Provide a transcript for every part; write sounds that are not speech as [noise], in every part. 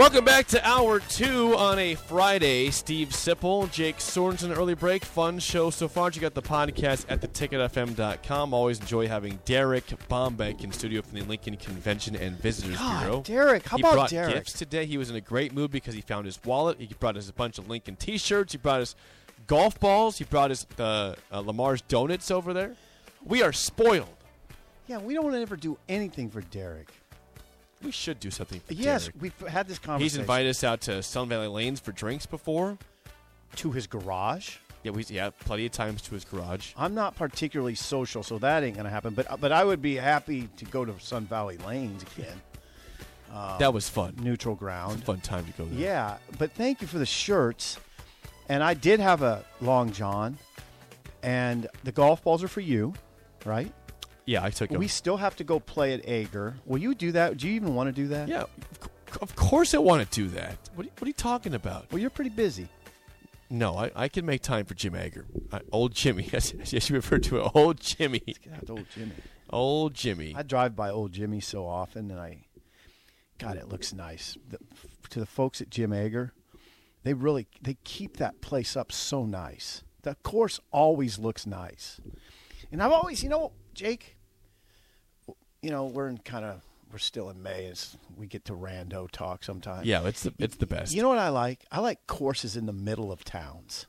Welcome back to hour two on a Friday. Steve Sipple, Jake Sorensen, early break. Fun show so far. You got the podcast at theticketfm.com. Always enjoy having Derek Bombeck in studio from the Lincoln Convention and Visitors Bureau. Derek, how he about brought Derek? gifts today. He was in a great mood because he found his wallet. He brought us a bunch of Lincoln T-shirts. He brought us golf balls. He brought us the uh, Lamar's donuts over there. We are spoiled. Yeah, we don't want to ever do anything for Derek. We should do something. For Yes, Derek. we've had this conversation. He's invited us out to Sun Valley Lanes for drinks before. to his garage. Yeah, we yeah plenty of times to his garage. I'm not particularly social, so that ain't gonna happen. But uh, but I would be happy to go to Sun Valley Lanes again, [laughs] that was fun. neutral It was a ground. fun time to go there. Yeah, but thank you for the shirts. And I did have a long john, and the golf balls are for you, right? Yeah, I took him. We still have to go play at Ager. Will you do that? Do you even want to do that? yeah, of course I want to do that. What are, you- what are you talking about? Well, you're pretty busy. No, I, I can make time for Jim Ager. I, old Jimmy, [laughs] yes, you referred to it. Old Jimmy, to old Jimmy. old Jimmy. I drive by old Jimmy so often, and I, God, it looks nice. The, to the folks at Jim Ager, they really they keep that place up so nice. The course always looks nice, and I've always, you know, Jake, you know, we're in kind of we're still in May as we get to rando talk sometimes. yeah, it's the it's the best. You know what I like? I like courses in the middle of towns.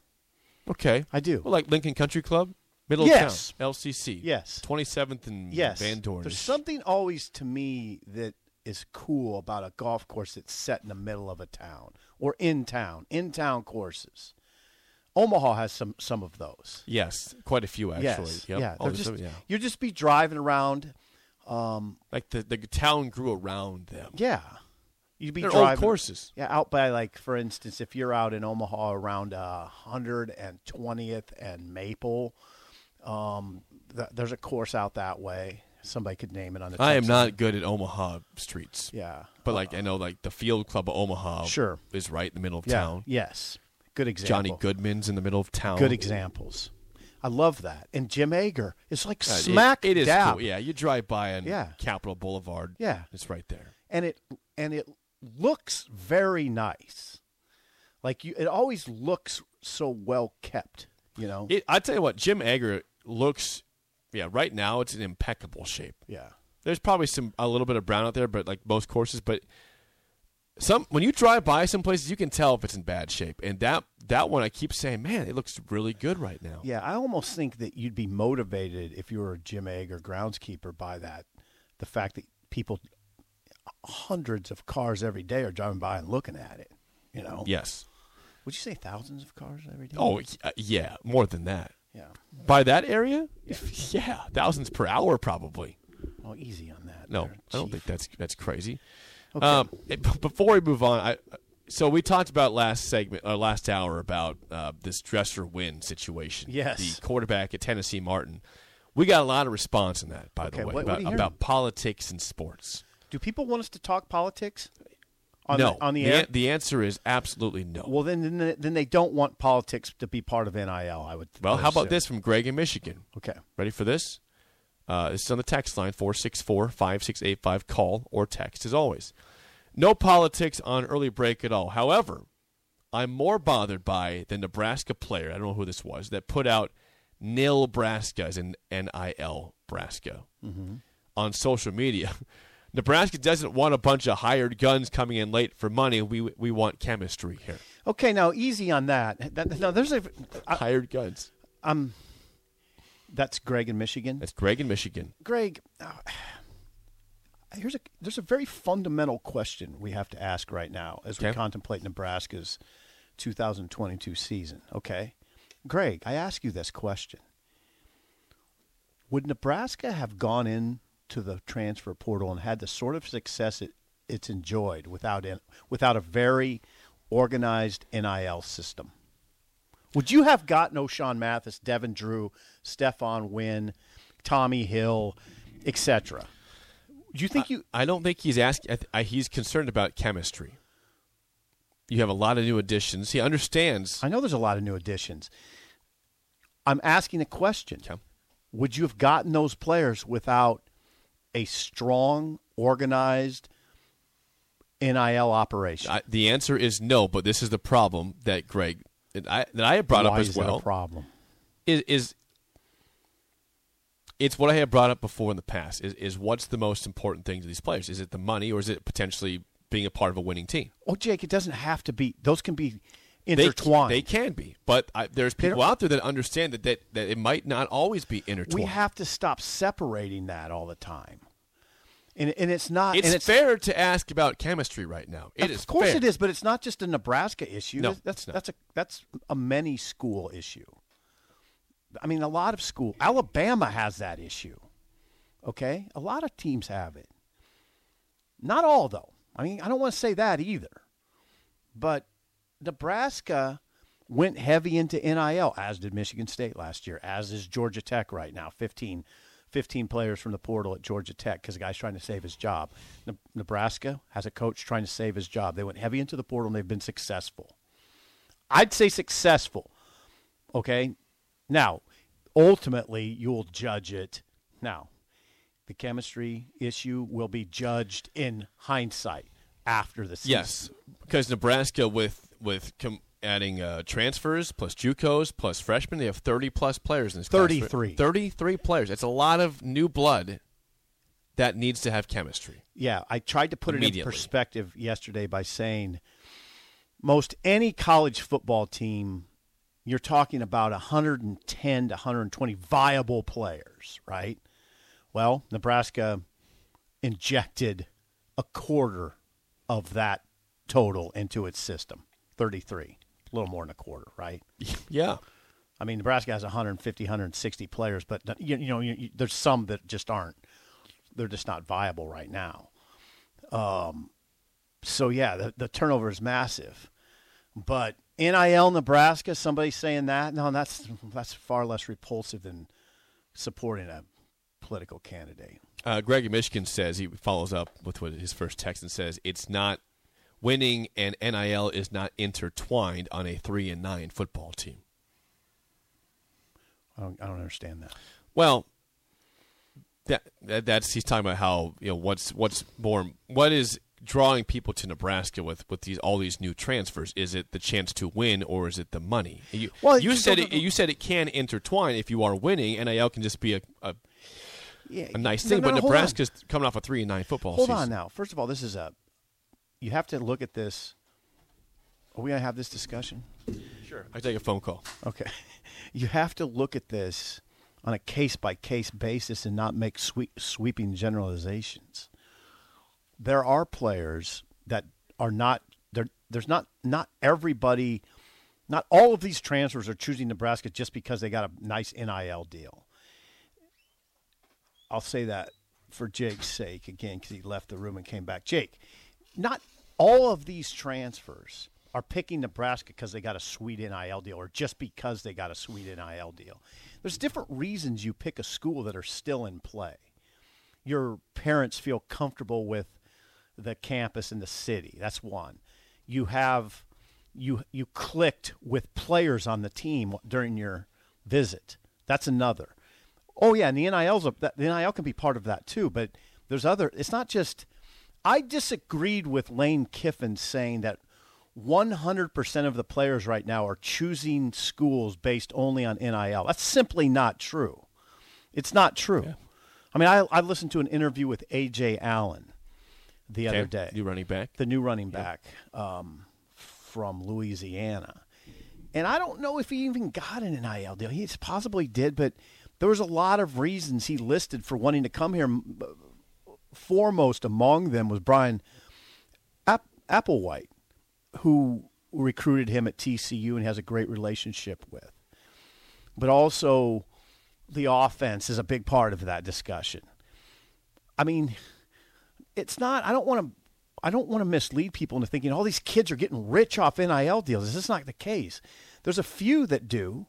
okay, I do. well, like Lincoln Country Club, middle Yes. of town, LCC. Yes. twenty seventh and Yes. Van Dorn. There's something always to me that is cool about a golf course that's set in the middle of a town or in town, in town courses. Omaha has some some of those. Yes, quite a few actually. Yes. Yep. Yeah. Oh, just, some- yeah. You just be driving around. Like the the town grew around them. Yeah. You'd be They're driving old courses. Yeah, out by like for instance, if you're out in Omaha around uh, 120th and Maple, um, th- there's a course out that way. Somebody could name it on the. I am not good at Omaha streets. Yeah. But like I know, like the Field Club of Omaha, Sure. is right in the middle of Yeah. town. Yes. Good example. Johnny Goodman's in the middle of town. Good examples. I love that. And Jim Ager. It's like Uh, it- smack it is dab. cool. Yeah, you drive by on Yeah. Capitol Boulevard. Yeah. it's right there. And it and it looks very nice. Like you it always looks so well kept, you know? It, I tell you what, Jim Ager looks. Yeah, right now it's in impeccable shape. yeah. There's probably some a little bit of brown out there, but like most courses, but some when you drive by some places, you can tell if it's in bad shape. And that that one, I keep saying, man, it looks really good right now. Yeah, I almost think that you'd be motivated if you were a Jim or groundskeeper by that. The fact that people hundreds of cars every day are driving by and looking at it, you know? Yes. Would you say thousands of cars every day? Oh, uh, yeah, more than that. Yeah. By that area? Yeah, [laughs] thousands per hour probably. Well, easy on that. No, there, I don't think that's that's crazy. Okay. Um, before we move on, I so we talked about last segment or last hour about uh, this Dresser Winn situation. Yes. the quarterback at Tennessee Martin. We got a lot of response in that, by Okay, the way, what- what about, hearing? about politics and sports. Do people want us to talk politics? On no, the, on the, air. an- the answer is absolutely no. well, then, then they- then they don't want politics to be part of NIL. I would. Well, I how about this from Greg in Michigan? Okay. Ready for this? Uh, this is on the text line 464 5685. Call or text as always. No politics on early break at all. However, I'm more bothered by the Nebraska player, I don't know who this was, that put out nil Nebraska as in NIL Nebraska on social media. [laughs] Nebraska doesn't want a bunch of hired guns coming in late for money. We we want chemistry here. Okay. Now, easy on that. that now, there's a. I, hired guns. I'm. That's Greg in Michigan. That's Greg in Michigan. Greg, uh, here's a there's a very fundamental question we have to ask right now as we contemplate Nebraska's 2022 season. Okay, Greg, I ask you this question: Would Nebraska have gone into the transfer portal and had the sort of success it, it's enjoyed without in, without a very organized NIL system? Would you have gotten Ochaun Mathis, Devin Drew, Stephon Wynn, Tommi Hill, etc.? Do you think you? I don't think he's asking. I, he's concerned about chemistry. You have a lot of new additions. He understands. I know there's a lot of new additions. I'm asking a question. Okay. Would you have gotten those players without a strong, organized NIL operation? I, the answer is no. But this is the problem that Greg that I that I have brought Why up as is that well. a problem? is, is it's what I have brought up before in the past. Is is what's the most important thing to these players? Is it the money, or is it potentially being a part of a winning team? Oh, Jake, it doesn't have to be. Those can be They, intertwined. they can be, but I, there's people out there that understand that, that that it might not always be intertwined. we have to stop separating that all the time. And, and it's not. It's, and it's fair to ask about chemistry right now. It of is course fair. it is, but it's not just a Nebraska issue. No, that's that's a that's a many school issue. I mean, a lot of school. Alabama has that issue. Okay, a lot of teams have it. Not all though. I mean, I don't want to say that either. But Nebraska went heavy into NIL, as did Michigan State last year, as is Georgia Tech right now. 15, 15 players from the portal at Georgia Tech because the guy's trying to save his job. Ne- Nebraska has a coach trying to save his job. They went heavy into the portal and they've been successful. I'd say successful. Okay. Now, ultimately, you'll judge it. Now, the chemistry issue will be judged in hindsight after the season. Yes, because Nebraska with with com- adding uh, transfers plus JUCOs plus freshmen, they have thirty plus players in this. class. 33. Thirty-three players. That's a lot of new blood that needs to have chemistry. Yeah, I tried to put it in perspective yesterday by saying most any college football team, you're talking about 110 to 120 viable players, right? Well, Nebraska injected a quarter of that total into its system 33, a little more than a quarter, right? Yeah, I mean, Nebraska has 150, 160 players, but you, you know, you, you, there's some that just aren't. They're just not viable right now. Um, so yeah, the, the turnover is massive. But NIL Nebraska, somebody saying that, no, that's that's far less repulsive than supporting a political candidate. uh, Greg in Michigan says he follows up with what his first text and says it's not winning and NIL is not intertwined on a three and nine football team. I don't, I don't understand that. Well, that, that that's he's talking about how you know what's what's more what is drawing people to Nebraska with with these all these new transfers. Is it the chance to win or is it the money? You, Well, you said it, you said it can intertwine if you are winning. NIL can just be a a, Yeah, a nice thing, no, but no, on. Nebraska's coming off a three and nine football. Hold season. on now. First of all, this is a. You have to look at this. Are we gonna have this discussion? Sure, I take a phone call. Okay. [laughs] You have to look at this on a case by case basis and not make sweep, sweeping generalizations. There are players that are not there. There's not not everybody. Not all of these transfers are choosing Nebraska just because they got a nice NIL deal. I'll say that for Jake's sake again because he left the room and came back. Jake, not all of these transfers are picking Nebraska because they got a sweet NIL deal or just because they got a sweet NIL deal. There's different reasons you pick a school that are still in play. Your parents feel comfortable with the campus and the city. That's one. You have you you clicked with players on the team during your visit. That's another. Oh yeah, and the NIL's a, the NIL can be part of that too, but there's other. It's not just. I disagreed with Lane Kiffin saying that 100% of the players right now are choosing schools based only on NIL. That's simply not true. It's not true. Yeah. I mean, I, I listened to an interview with Ajay Allen the other day. New running back? The new running back um, from Louisiana. And I don't know if he even got an NIL deal. He possibly did, but there was a lot of reasons he listed for wanting to come here. Foremost among them was Bryan App- Applewhite, who recruited him at TCU and has a great relationship with. But also, the offense is a big part of that discussion. I mean, it's not. I don't want to. I don't want to mislead people into thinking all these kids are getting rich off NIL deals. This is not the case. There's a few that do,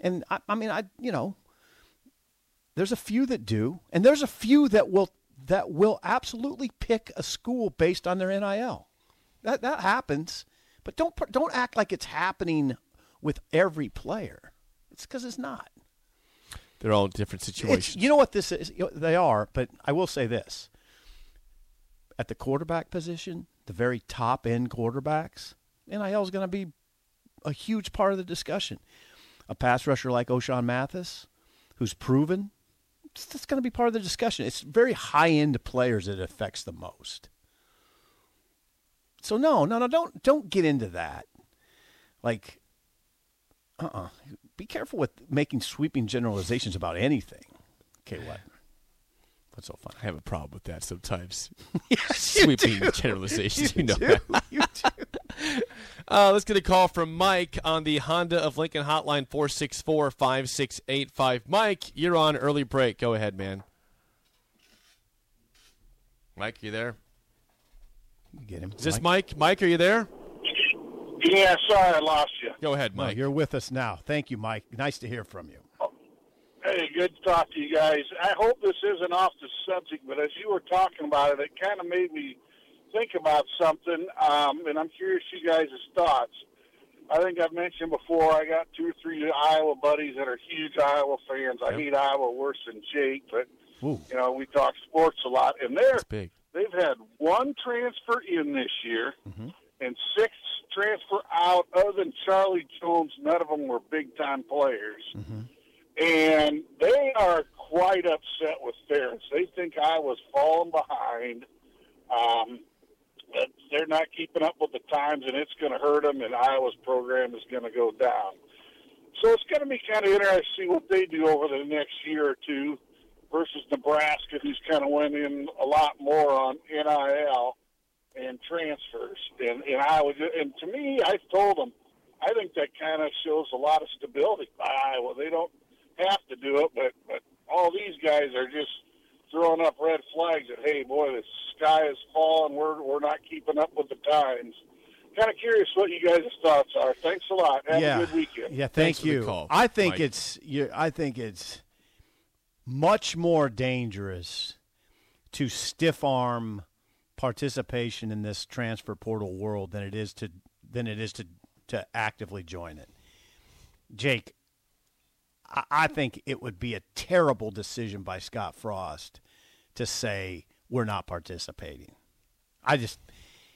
and I, I mean, I you know, there's a few that do, and there's a few that will that will absolutely pick a school based on their NIL. That that happens, but don't don't act like it's happening with every player. It's because it's not. They're all different situations. It's, you know what this is? They are, but I will say this: at the quarterback position, the very top end quarterbacks, NIL is going to be a huge part of the discussion. A pass rusher like Ochaun Mathis, who's proven, that's going to be part of the discussion. It's very high end players that it affects the most. So no, no, no, don't don't get into that. Like, uh, uh-uh. uh Be careful with making sweeping generalizations about anything. Okay, what? What's so fun? I have a problem with that sometimes. [laughs] yes, sweeping generalizations. You, you know do. you do. Uh, let's get a call from Mike on the Honda of Lincoln hotline 464 5685. Mike, you're on early break. Go ahead, man. Mike, you there? Get him. Is this Mike? Mike, are you there? Yeah, sorry I lost you. Go ahead, Mike. No, you're with us now. Thank you, Mike. Nice to hear from you. Hey, good to talk to you guys. I hope this isn't off the subject, but as you were talking about it, it kind of made me think about something, um, and I'm curious you guys' thoughts. I think I've mentioned before I got two or three Iowa buddies that are huge Iowa fans. I hate Iowa worse than Jake, but Ooh. you know we talk sports a lot, and they're big. they've had one transfer in this year mm-hmm. and six transfer out. Other than Charlie Jones, none of them were big time players. Mm-hmm and they are quite upset with Ferentz. They think I was falling behind. Um, not keeping up with the times, and it's going to hurt them, and Iowa's program is going to go down. So it's going to be kind of interesting to see what they do over the next year or two versus Nebraska, who's kind of went in a lot more on NIL and transfers. And, and Iowa, and to me, I've told them, I think that kind of shows a lot of stability by Iowa. They don't have to do it, but but all these guys are just throwing up red flags that hey, boy, the sky is falling. We're we're not keeping up with the times. Kind of curious what you guys' thoughts are. Thanks a lot. Have yeah. a good weekend. Yeah, thank you. I think Mike. it's you. I think it's much more dangerous to stiff arm participation in this transfer portal world than it is to than it is to to actively join it. Jake, I think it would be a terrible decision by Scott Frost to say we're not participating. I just,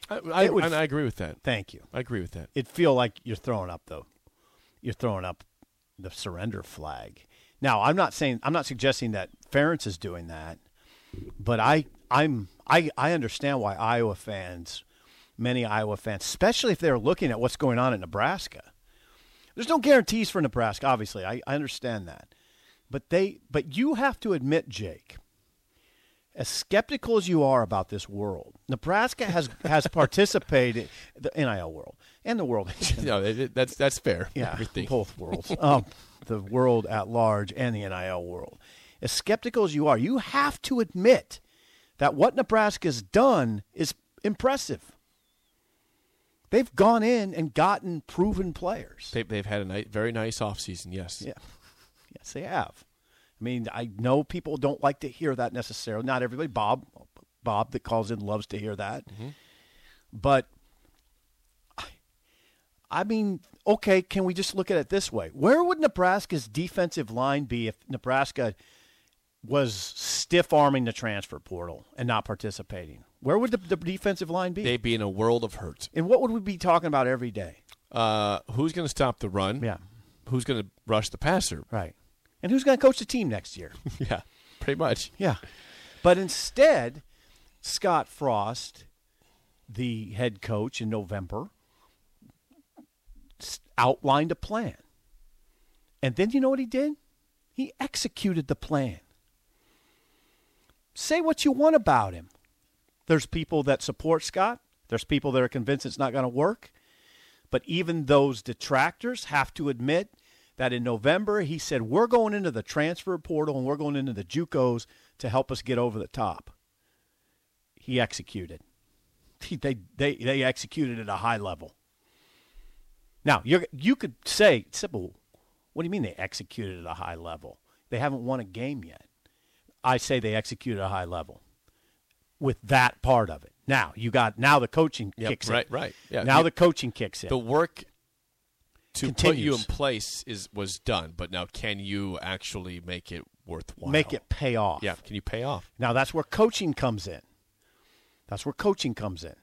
I, I, would, I agree with that. Thank you. I agree with that. It feel like you're throwing up though. You're throwing up the surrender flag. Now, I'm not saying I'm not suggesting that Ferentz is doing that, but I I'm I I understand why Iowa fans, many Iowa fans, especially if they're looking at what's going on in Nebraska there's no guarantees for Nebraska, obviously. I, I understand that. But they but you have to admit, Jake, as skeptical as you are about this world, Nebraska has has [laughs] participated the NIL world and the world. No, that's that's fair. Yeah, Everything. both worlds. [laughs] um, the world at large and the NIL world. As skeptical as you are, you have to admit that what Nebraska's done is impressive. They've gone in and gotten proven players. They, they've had a ni- very nice offseason, yes. Yeah. Yes, they have. I mean, I know people don't like to hear that necessarily. Not everybody. Bob, Bob that calls in loves to hear that. Mm-hmm. But I- I mean, okay, can we just look at it this way? Where would Nebraska's defensive line be if Nebraska was stiff arming the transfer portal and not participating? Where would the, the defensive line be? They'd be in a world of hurt. and what would we be talking about every day? Uh, who's going to stop the run? Yeah, Who's going to rush the passer? right. And who's going to coach the team next year? [laughs] yeah, pretty much. Yeah. But instead, Scott Frost, the head coach in November, outlined a plan. And then you know what he did? He executed the plan. Say what you want about him. There's people that support Scott, there's people that are convinced it's not going to work. But even those detractors have to admit that in November he said we're going into the transfer portal and we're going into the JUCOs to help us get over the top. He executed. [laughs] They they they executed at a high level. Now you you could say, Sipple, what do you mean they executed at a high level? They haven't won a game yet. I say they execute at a high level with that part of it. Now you got now the coaching Yep, kicks right, in. right. right. Yeah, Now the coaching kicks in. The work to put you in place is was done, but now can you actually make it worthwhile? Make it pay off. Yeah, can you pay off? Now that's where coaching comes in. That's where coaching comes in.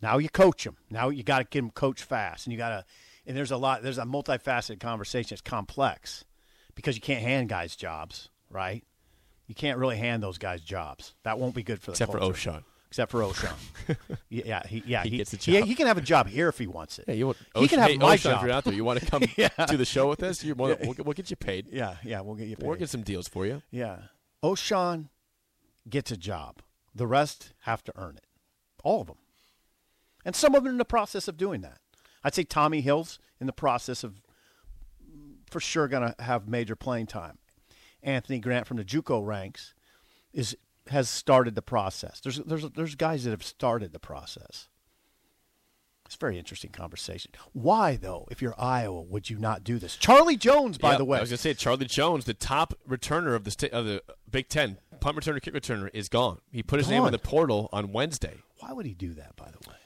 Now you coach them. Now you got to get them coach fast, and you got to. And there's a lot. There's a multifaceted conversation. It's complex because you can't hand guys jobs, right? You can't really hand those guys jobs. That won't be good for the Except for culture. Ochaun. Except for Ochaun. [laughs] yeah, he, yeah, He he, gets a he- job. He, can have a job here if he wants it. Yeah, you want, he can have hey, my Ochaun, job. If you're out there, you want to [laughs] come Yeah. to the show with us? You're more, we'll, get- we'll get you paid. Yeah, yeah, we'll get you paid. We'll get some deals for you. Yeah. Ochaun gets a job. The rest have to earn it. All of them. And some of them in the process of doing that. I'd say Tommi Hill's in the process of for sure going to have major playing time. Anthony Grant from the JUCO ranks is has started the process. There's there's there's guys that have started the process. It's a very interesting conversation. Why though, if you're Iowa, would you not do this? Charlie Jones, by Yeah, the way, I was going to say Charlie Jones, the top returner of the sta- of the Big Ten, punt returner, kick returner, is gone. He put his name Gone. in the portal on Wednesday. why would he do that? By the way.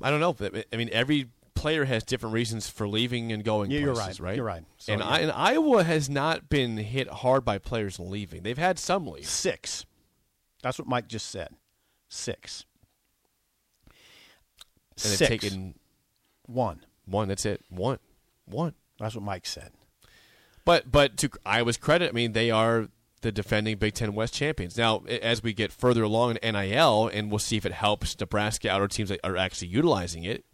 I don't know. I mean, every player has different reasons for leaving and going. Yeah, you're places, right. right. You're right. So, and, yeah. I, and Iowa has not been hit hard by players leaving. They've had some leave. Six. That's what Mike just said. Six. And they've taken one. one. That's it. One. One. That's what Mike said. But but to Iowa's credit, I mean they are the defending Big Ten West champions. Now, as we get further along in NIL, and we'll see if it helps Nebraska outer teams that are actually utilizing it.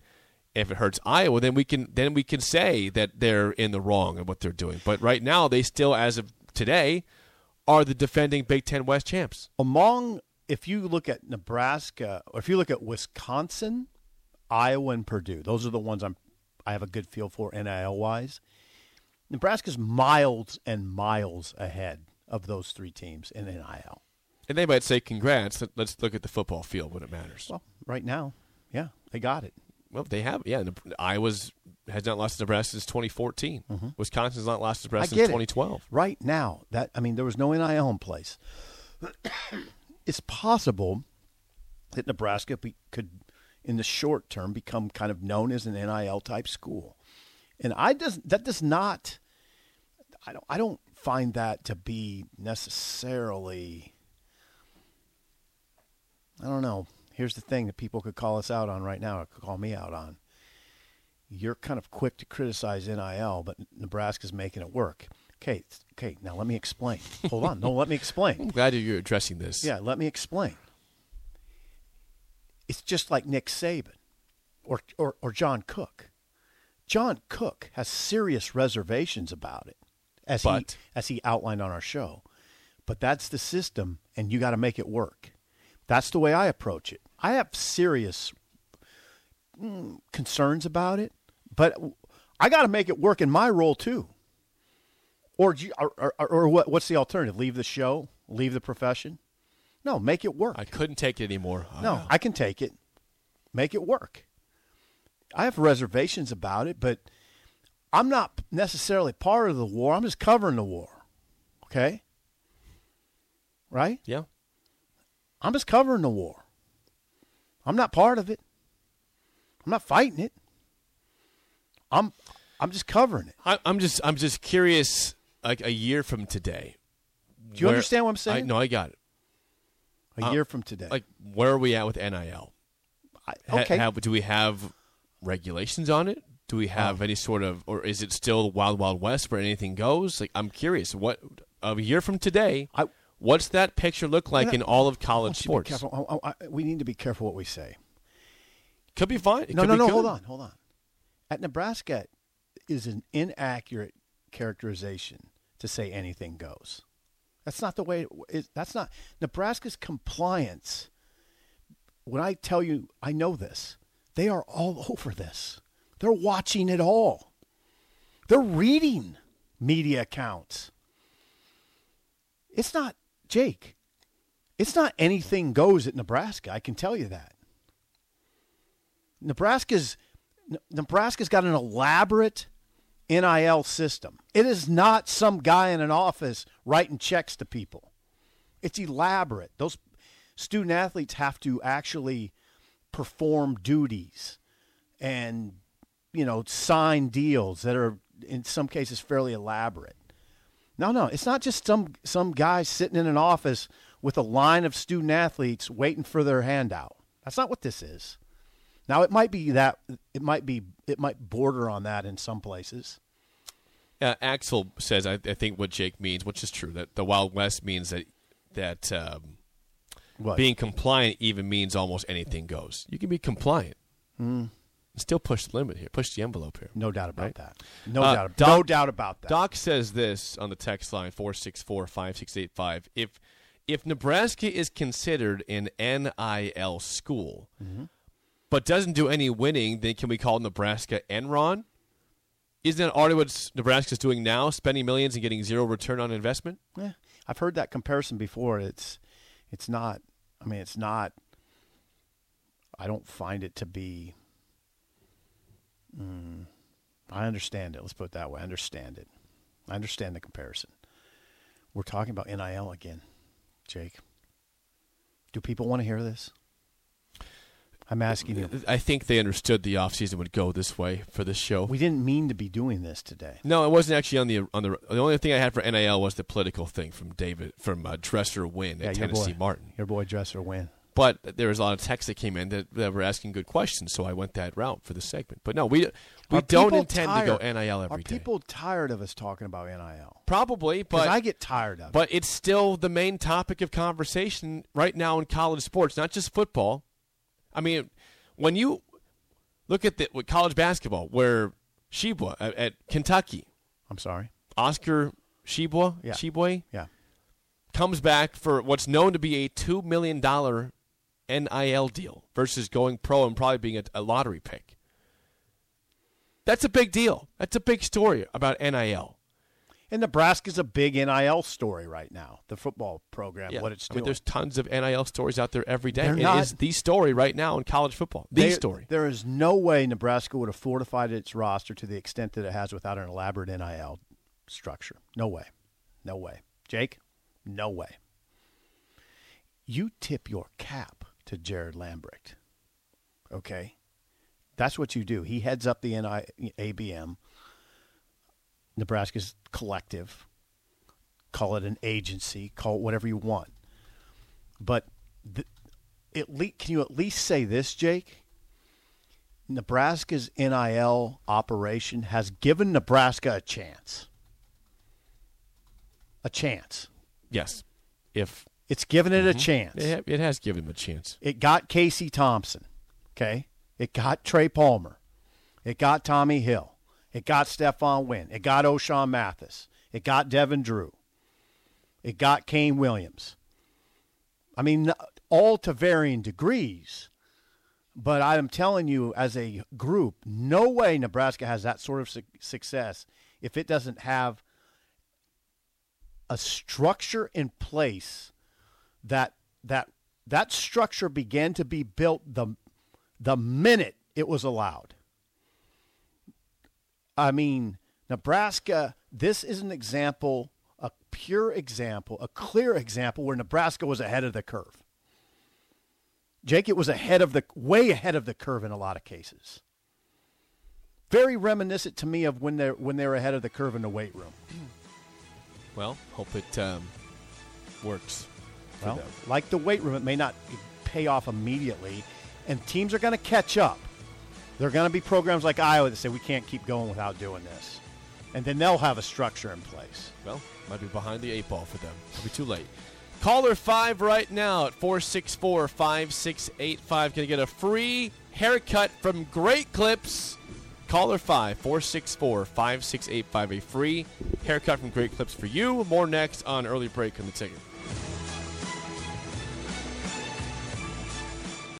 If it hurts Iowa, then we can then we can say that they're in the wrong and what they're doing. But right now, they still, as of today, are the defending Big Ten West champs. Among, if you look at Nebraska, or if you look at Wisconsin, Iowa, and Purdue, those are the ones I'm, I have a good feel for NIL wise. Nebraska's miles and miles ahead of those three teams in NIL. And they might say, "Congrats! let- Let's look at the football field when it matters." Well, right now, yeah, they got it. Well, they have. Yeah, Iowa's has not lost to Nebraska since 2014. Wisconsin's not lost to Mm-hmm. Nebraska since it. 2012. Right now, that I mean, there was no NIL in place. [coughs] it's possible that Nebraska be, could, in the short term, become kind of known as an NIL type school, and I does that does not. I don't. I don't find that to be necessarily. I don't know. Here's the thing that people could call us out on right now, or could call me out on you're kind of quick to criticize NIL, but Nebraska's making it work. Okay, okay. Now let me explain. Hold on. No, let me explain. [laughs] I'm explain. glad you're addressing this. Yeah, let me explain. It's just like Nick Saban or, or, or John Cook. John Cook has serious reservations about it, as he as he outlined on our show. But that's the system, and you got to make it work. That's the way I approach it. I have serious mm, concerns about it, but I got to make it work in my role too. Or, you, or, or, or what, what's the alternative? Leave the show? Leave the profession? No, make it work. I couldn't take it anymore. No, I can take it. Make it work. I have reservations about it, but I'm not necessarily part of the war. I'm just covering the war. Okay? Right? Yeah. I'm just covering the war. I'm not part of it. I'm not fighting it. I'm I'm just covering it. I, I'm just I'm just curious. Like a year from today. Do you where- understand what I'm I, saying? no, I got it. A uh, year from today. Like, where are we at with NIL? I, Ha- okay. have- do we have regulations on it? Do we Oh. have any sort of, or is it still wild, wild west where anything goes? Like, I'm curious. What a year from today? I- what's that picture look like Yeah, in all of college want be sports? careful. I- I- we need to be careful what we say. Could be fine. It no, could no, be no. good. Hold on, hold on. At Nebraska, is an inaccurate characterization to say anything goes. That's not the way. It, it, that's not Nebraska's compliance. When I tell you, I know this. They are all over this. They're watching it all. They're reading media accounts. It's not Jake. It's not anything goes at Nebraska. I can tell you that. Nebraska's Nebraska's got an elaborate NIL system. It is not some guy in an office writing checks to people. It's elaborate. Those student athletes have to actually perform duties and you know sign deals that are in some cases fairly elaborate. No, no, it's not just some some guy sitting in an office with a line of student athletes waiting for their handout. That's not what this is. Now it might be that it might be it might border on that in some places. Uh, Axel says, I, I think what Jake means, which is true, that the Wild West means that that um, being compliant even means almost anything goes. You can be compliant, Hmm. Still push the limit here, push the envelope here. no doubt about Right. that. No Uh, doubt. Doc- no doubt about that. Doc says this on the text line four six four five six eight five. If if Nebraska is considered an NIL school, Mm-hmm. but doesn't do any winning, then can we call Nebraska Enron? Isn't that already what Nebraska's doing now, spending millions and getting zero return on investment? Yeah, I've heard that comparison before. It's it's not. I mean, it's not. I don't find it to be. Mm, I understand it. Let's put it that way. I understand it. I understand the comparison. We're talking about NIL again, Jake. Do people want to hear this? I'm asking you. I think they understood the offseason would go this way for this show. We didn't mean to be doing this today. no, it wasn't actually on the on the. The only thing I had for NIL was the political thing from David from uh, Dresser Winn at your Tennessee boy, Martin. Your boy Dresser Winn. But there was a lot of texts that came in that, that were asking good questions, so I went that route for the segment. But no, we we Are don't intend tired- to go NIL every Are day. people tired of us talking about NIL? Probably, but I get tired of it. but it's still the main topic of conversation right now in college sports, not just football. I mean, when you look at the with college basketball, where Tshiebwe at, at Kentucky, I'm sorry. Oscar Tshiebwe, Yeah. Tshiebwe Yeah. comes back for what's known to be a two million dollar NIL deal versus going pro and probably being a, a lottery pick. That's a big deal. That's a big story about NIL. And Nebraska's a big NIL story right now. The football program, what it's I doing. mean, there's tons of NIL stories out there every day. They're It not- is the story right now in college football. The They- story. There is no way Nebraska would have fortified its roster to the extent that it has without an elaborate NIL structure. No way. No way. Jake, no way. You tip your cap to Jared Lambrecht. Okay? That's what you do. He heads up the NI, ABM, Nebraska's collective. Call it an agency, call it whatever you want. But the, at least, can you at least say this, Jake? Nebraska's NIL operation has given Nebraska a chance. A chance. Yes. If It's given it a mm-hmm. chance. it, it has given him a chance. It got Casey Thompson. Okay. It got Trey Palmer. It got Tommi Hill. It got Stephon Wynn. It got Ochaun Mathis. It got Devin Drew. It got Kane Williams. I mean, all to varying degrees. But I'm telling you, as a group, no way Nebraska has that sort of su- success if it doesn't have a structure in place that that that structure began to be built the the minute it was allowed. I mean, Nebraska, this is an example, a pure example, a clear example where Nebraska was ahead of the curve. Jake, it was ahead of the way ahead of the curve in a lot of cases. Very reminiscent to me of when they're when they were ahead of the curve in the weight room. Well, hope it um, works. Well, them. like the weight room, it may not pay off immediately, and teams are going to catch up. There are going to be programs like Iowa that say we can't keep going without doing this, and then they'll have a structure in place. Well, might be behind the eight ball for them. It'll be too late. Caller five right now at 464 5685. Going to get a free haircut from Great Clips. Caller 5 464 5685. A free haircut from Great Clips for you. More next on Early Break on the ticket.